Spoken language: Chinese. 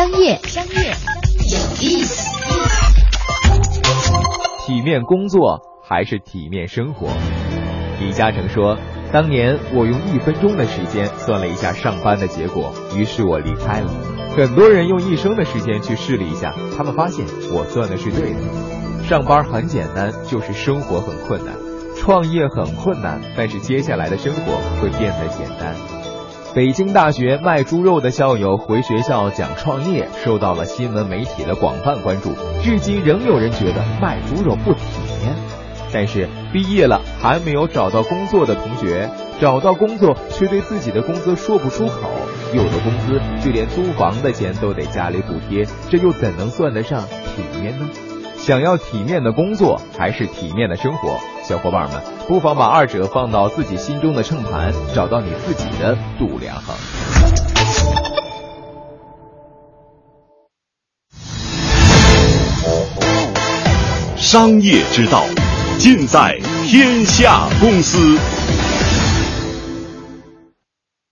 商业，商业有意思。体面工作还是体面生活？李嘉诚说：“当年我用一分钟的时间算了一下上班的结果，于是我离开了。很多人用一生的时间去试了一下，他们发现我算的是对的。上班很简单，就是生活很困难；创业很困难，但是接下来的生活会变得简单。”北京大学卖猪肉的校友回学校讲创业，受到了新闻媒体的广泛关注。至今仍有人觉得卖猪肉不体面。但是毕业了还没有找到工作的同学，找到工作却对自己的工资说不出口，有的工资就连租房的钱都得家里补贴，这又怎能算得上体面呢？想要体面的工作还是体面的生活？小伙伴们，不妨把二者放到自己心中的秤盘，找到你自己的度量衡。商业之道，尽在天下公司。